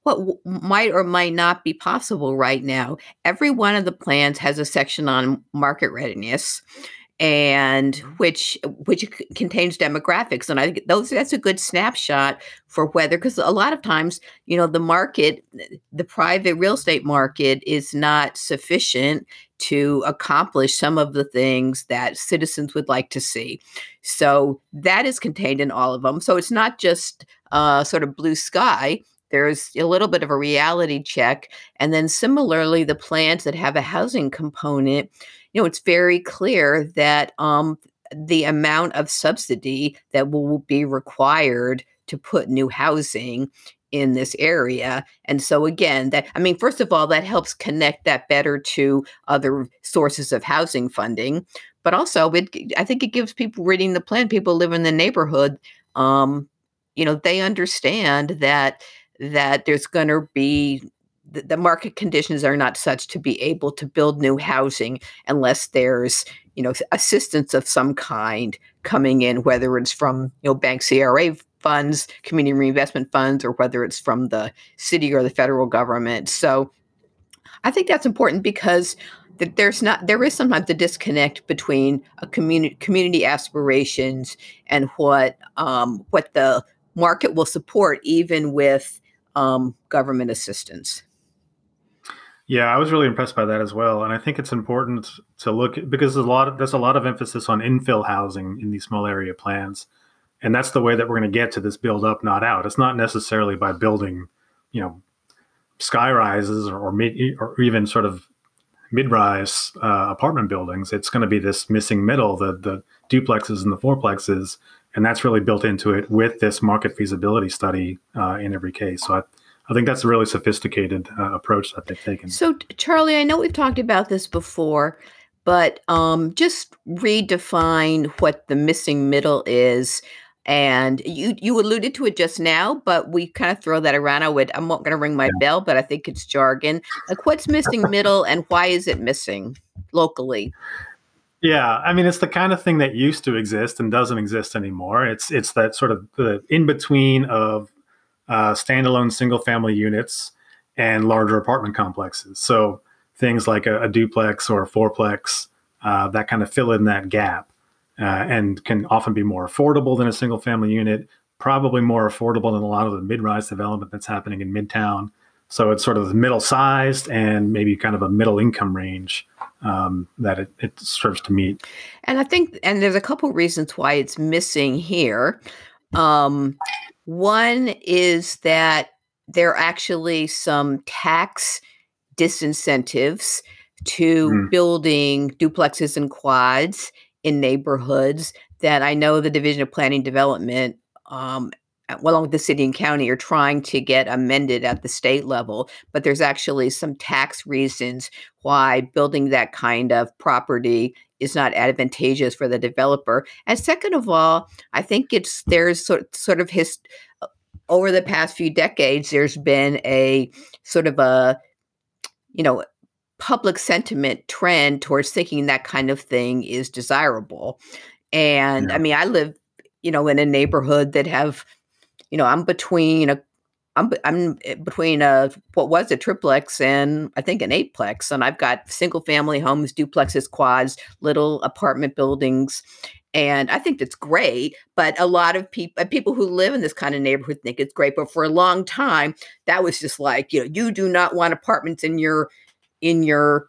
what w- might or might not be possible right now. Every one of the plans has a section on market readiness and which which contains demographics. And i think those that's a good snapshot for whether because a lot of times you know the market the private real estate market is not sufficient to accomplish some of the things that citizens would like to see. So that is contained in all of them so it's not just uh, sort of blue sky there's a little bit of a reality check and then similarly the plans that have a housing component you know, it's very clear that um, the amount of subsidy that will be required to put new housing in this area. And so again, that I mean, first of all, that helps connect that better to other sources of housing funding, but also it I think it gives people reading the plan, people live in the neighborhood, um, you know, they understand that that there's going to be the, market conditions are not such to be able to build new housing unless there's you know assistance of some kind coming in whether it's from you know bank CRA funds community reinvestment funds or whether it's from the city or the federal government. So i think that's important because that there's not there is sometimes a disconnect between a community community aspirations and what um, what the market will support even with um, government assistance yeah, I was really impressed by that as well, and I think it's important to look because there's a lot of, there's a lot of emphasis on infill housing in these small area plans, and that's the way that we're going to get to this build up, not out. It's not necessarily by building, you know, sky rises or or, mid, or even sort of mid-rise uh, apartment buildings. It's going to be this missing middle, the the duplexes and the fourplexes, and that's really built into it with this market feasibility study uh, in every case. So I, I think that's a really sophisticated uh, approach that they've taken. So, Charlie, I know we've talked about this before, but um, just redefine what the missing middle is. And you you alluded to it just now, but we kind of throw that around. I would I'm not going to ring my yeah. bell, but I think it's jargon. Like, what's missing middle, and why is it missing locally? Yeah, I mean, it's the kind of thing that used to exist and doesn't exist anymore. It's it's that sort of the in between of uh, standalone single family units and larger apartment complexes. So things like a, a duplex or a fourplex uh, that kind of fill in that gap uh, and can often be more affordable than a single family unit, probably more affordable than a lot of the mid rise development that's happening in Midtown. So it's sort of middle sized and maybe kind of a middle income range um, that it, it serves to meet. And I think, and there's a couple reasons why it's missing here. Um, one is that there are actually some tax disincentives to mm. building duplexes and quads in neighborhoods that I know the Division of Planning Development, um, along with the city and county, are trying to get amended at the state level. But there's actually some tax reasons why building that kind of property is not advantageous for the developer. And second of all, I think it's there's sort sort of his uh, over the past few decades, there's been a sort of a you know public sentiment trend towards thinking that kind of thing is desirable. And yeah. I mean, I live, you know, in a neighborhood that have, you know, I'm between a I'm I'm between a what was a triplex and I think an eightplex, and I've got single family homes, duplexes, quads, little apartment buildings, and I think that's great. But a lot of people uh, people who live in this kind of neighborhood think it's great. But for a long time, that was just like you know you do not want apartments in your in your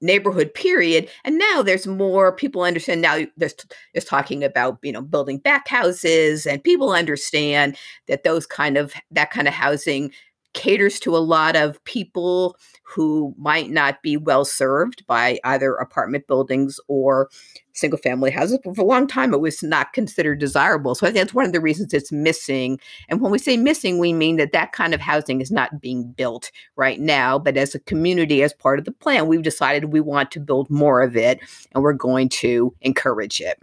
neighborhood period and now there's more people understand now there's, is talking about you know building back houses and people understand that those kind of that kind of housing caters to a lot of people who might not be well served by either apartment buildings or single family houses. But for a long time, it was not considered desirable. So I think that's one of the reasons it's missing. And when we say missing, we mean that that kind of housing is not being built right now. But as a community, as part of the plan, we've decided we want to build more of it and we're going to encourage it.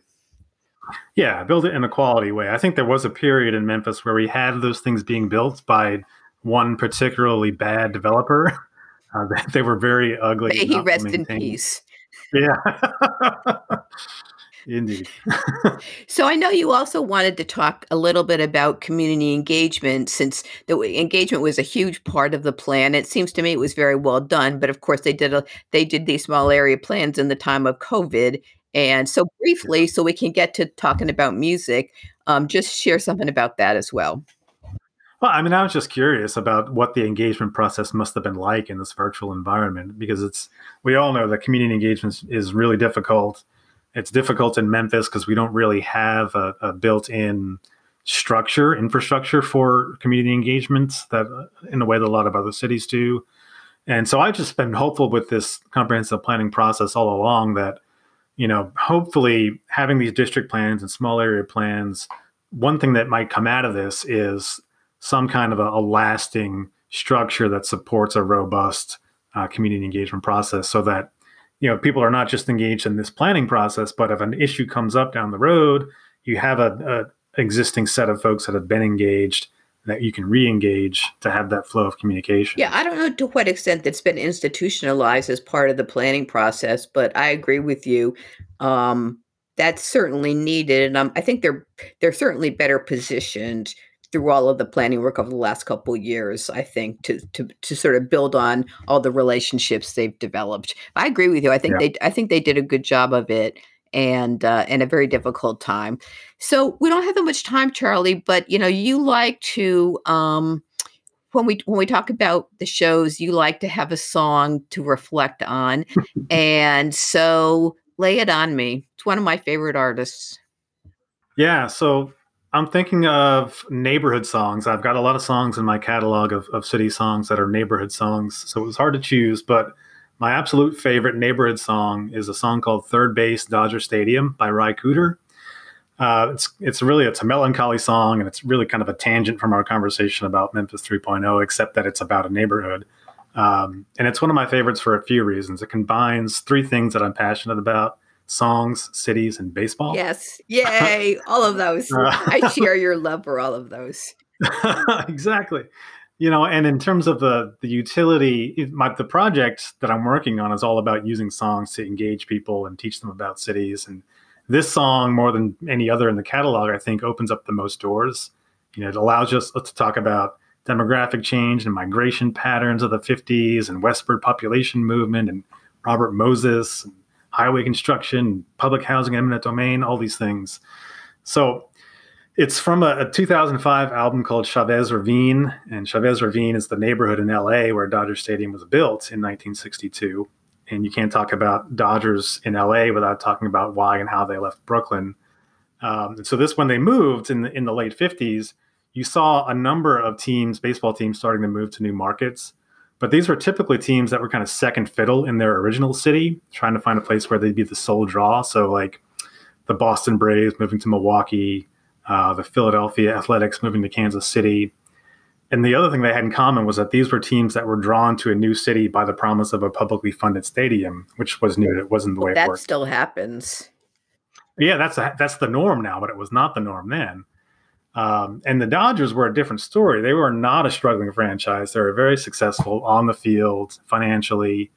Yeah, build it in a quality way. I think there was a period in Memphis where we had those things being built by one particularly bad developer. Uh, they were very ugly. May he rest in peace. Yeah. Indeed. so I know you also wanted to talk a little bit about community engagement since the engagement was a huge part of the plan. It seems to me it was very well done, but of course they did a they did these small area plans in the time of COVID. And so briefly, so we can get to talking about music, um, just share something about that as well. Well, I mean, I was just curious about what the engagement process must have been like in this virtual environment because it's we all know that community engagement is really difficult. It's difficult in Memphis because we don't really have a, a, built-in structure, infrastructure for community engagements that uh, in the way that a lot of other cities do. And so I've just been hopeful with this comprehensive planning process all along that, you know, hopefully having these district plans and small area plans, one thing that might come out of this is some kind of a, a lasting structure that supports a robust uh, community engagement process so that you know people are not just engaged in this planning process but if an issue comes up down the road you have a, a existing set of folks that have been engaged that you can re-engage to have that flow of communication. Yeah i don't know to what extent that's been institutionalized as part of the planning process but i agree with you. Um, that's certainly needed and i think they're they're certainly better positioned through all of the planning work over the last couple years, I think, to to to sort of build on all the relationships they've developed. I agree with you. I think yeah. they I think they did a good job of it and uh, and a very difficult time. So we don't have that much time, Charlie, but you know, you like to um when we when we talk about the shows, you like to have a song to reflect on. and so lay it on me. It's one of my favorite artists. Yeah, so I'm thinking of neighborhood songs. I've got a lot of songs in my catalog of, of city songs that are neighborhood songs. So it was hard to choose, but my absolute favorite neighborhood song is a song called Third Base Dodger Stadium by Ry Cooder. Uh, it's it's really it's a melancholy song and it's really kind of a tangent from our conversation about Memphis 3.0, except that it's about a neighborhood. Um, and it's one of my favorites for a few reasons. It combines three things that I'm passionate about songs, cities, and baseball. Yes. Yay. all of those. Uh, I share your love for all of those. exactly. You know, and in terms of the the utility, my the project that I'm working on is all about using songs to engage people and teach them about cities. And this song, more than any other in the catalog, I think opens up the most doors. You know, it allows us to talk about demographic change and migration patterns of the 50s and westward population movement and Robert Moses and highway construction, public housing, eminent domain, all these things. So it's from a, a 2005 album called Chavez Ravine, and Chavez Ravine is the neighborhood in LA where Dodger Stadium was built in 1962. And you can't talk about Dodgers in LA without talking about why and how they left Brooklyn. Um, and so this, when they moved in the, in the late 50s, you saw a number of teams, baseball teams, starting to move to new markets. But these were typically teams that were kind of second fiddle in their original city, trying to find a place where they'd be the sole draw. So, like the Boston Braves moving to Milwaukee, uh, the Philadelphia Athletics moving to Kansas City. And the other thing they had in common was that these were teams that were drawn to a new city by the promise of a publicly funded stadium, which was new. It wasn't the way that it worked. still happens. Yeah, that's a, that's the norm now, but it was not the norm then. Um, and the Dodgers were a different story. They were not a struggling franchise. They were very successful on the field financially.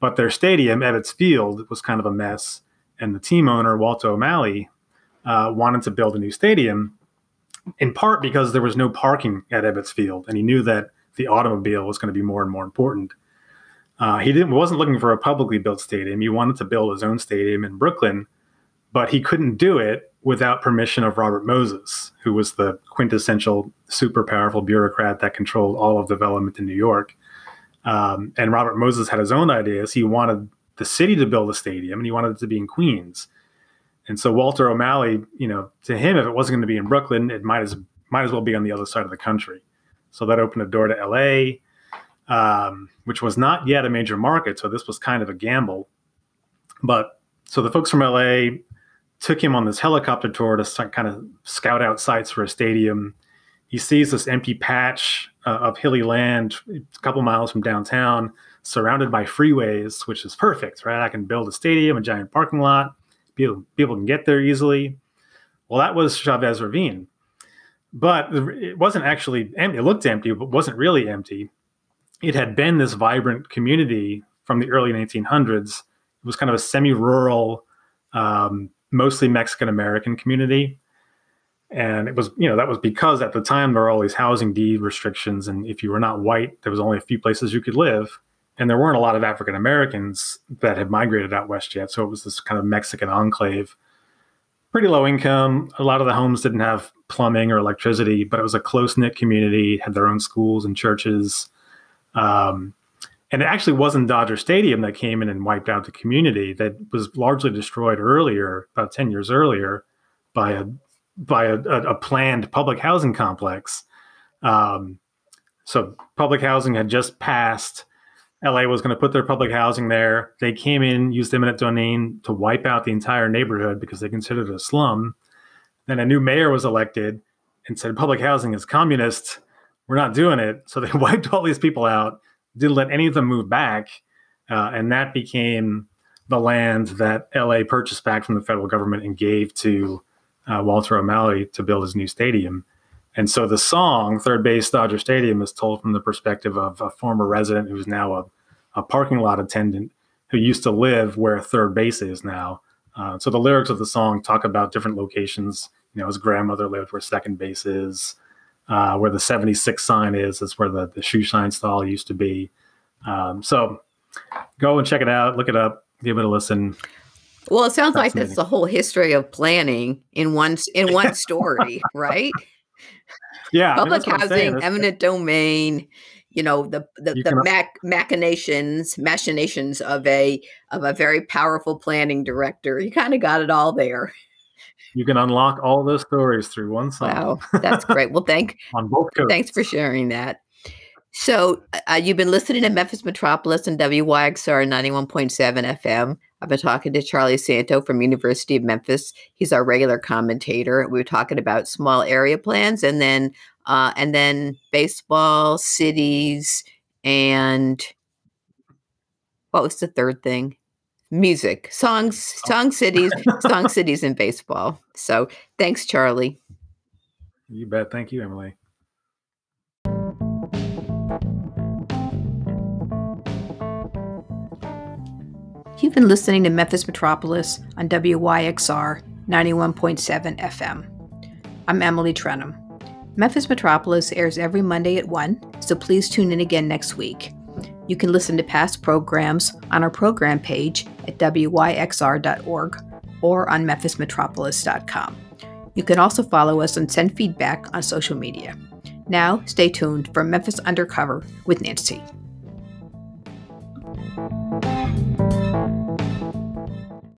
But their stadium, Ebbets Field, was kind of a mess. And the team owner, Walter O'Malley, uh, wanted to build a new stadium, in part because there was no parking at Ebbets Field. And he knew that the automobile was going to be more and more important. Uh, he didn't wasn't looking for a publicly built stadium. He wanted to build his own stadium in Brooklyn, but he couldn't do it without permission of Robert Moses, who was the quintessential super powerful bureaucrat that controlled all of development in New York. Um, and Robert Moses had his own ideas. He wanted the city to build a stadium, and he wanted it to be in Queens. And so Walter O'Malley, you know, to him, if it wasn't going to be in Brooklyn, it might as might as well be on the other side of the country. So that opened a door to L.A um, which was not yet a major market. So this was kind of a gamble. But so the folks from LA took him on this helicopter tour to kind of scout out sites for a stadium. He sees this empty patch uh, of hilly land a couple miles from downtown, surrounded by freeways, which is perfect, right? I can build a stadium, a giant parking lot. People, people can get there easily. Well, that was Chavez Ravine. But it wasn't actually empty. It looked empty, but wasn't really empty it had been this vibrant community from the early 1900s. It was kind of a semi-rural, um, mostly Mexican American community, and it was you know that was because at the time there were all these housing deed restrictions, and if you were not white, there was only a few places you could live, and there weren't a lot of African Americans that had migrated out west yet, so it was this kind of Mexican enclave. Pretty low income. A lot of the homes didn't have plumbing or electricity, but it was a close knit community. Had their own schools and churches um, and it actually wasn't Dodger Stadium that came in and wiped out the community. That was largely destroyed earlier, about ten years earlier, by a by a, a, a planned public housing complex. Um, so public housing had just passed. LA was going to put their public housing there. They came in, used eminent domain to wipe out the entire neighborhood because they considered it a slum. Then a new mayor was elected and said public housing is communist we're not doing it. So they wiped all these people out, didn't let any of them move back. Uh, and that became the land that LA purchased back from the federal government and gave to uh, Walter O'Malley to build his new stadium. And so the song, Third Base Dodger Stadium, is told from the perspective of a former resident who's now a, a parking lot attendant who used to live where third base is now. Uh, so the lyrics of the song talk about different locations. You know, his grandmother lived where second base is uh, where the 76 sign is. Is where the, the shoe shine stall used to be. Um, so go and check it out. Look it up. Give it a listen. Well, it sounds like that's the whole history of planning in one in one story, right? Yeah, public housing, eminent domain. You know the the, the mac, machinations machinations of a of a very powerful planning director. You kind of got it all there you can unlock all those stories through one song. Wow, that's great. Well, thank on both coasts. Thanks for sharing that. So uh, you've been listening to Memphis Metropolis and WYXR 91.7 FM. I've been talking to Charlie Santo from University of Memphis. He's our regular commentator. We were talking about small area plans and then uh, and then baseball, cities, and what was the third thing? Music, songs, oh. song cities, song cities in baseball. So thanks, Charlie. You bet. Thank you, Emily. You've been listening to Memphis Metropolis on WYXR 91.7 FM. I'm Emily Trenholm. Memphis Metropolis airs every Monday at 1, so please tune in again next week. You can listen to past programs on our program page at wyxr.org or on memphismetropolis.com. You can also follow us and send feedback on social media. Now, stay tuned for Memphis Undercover with Nancy.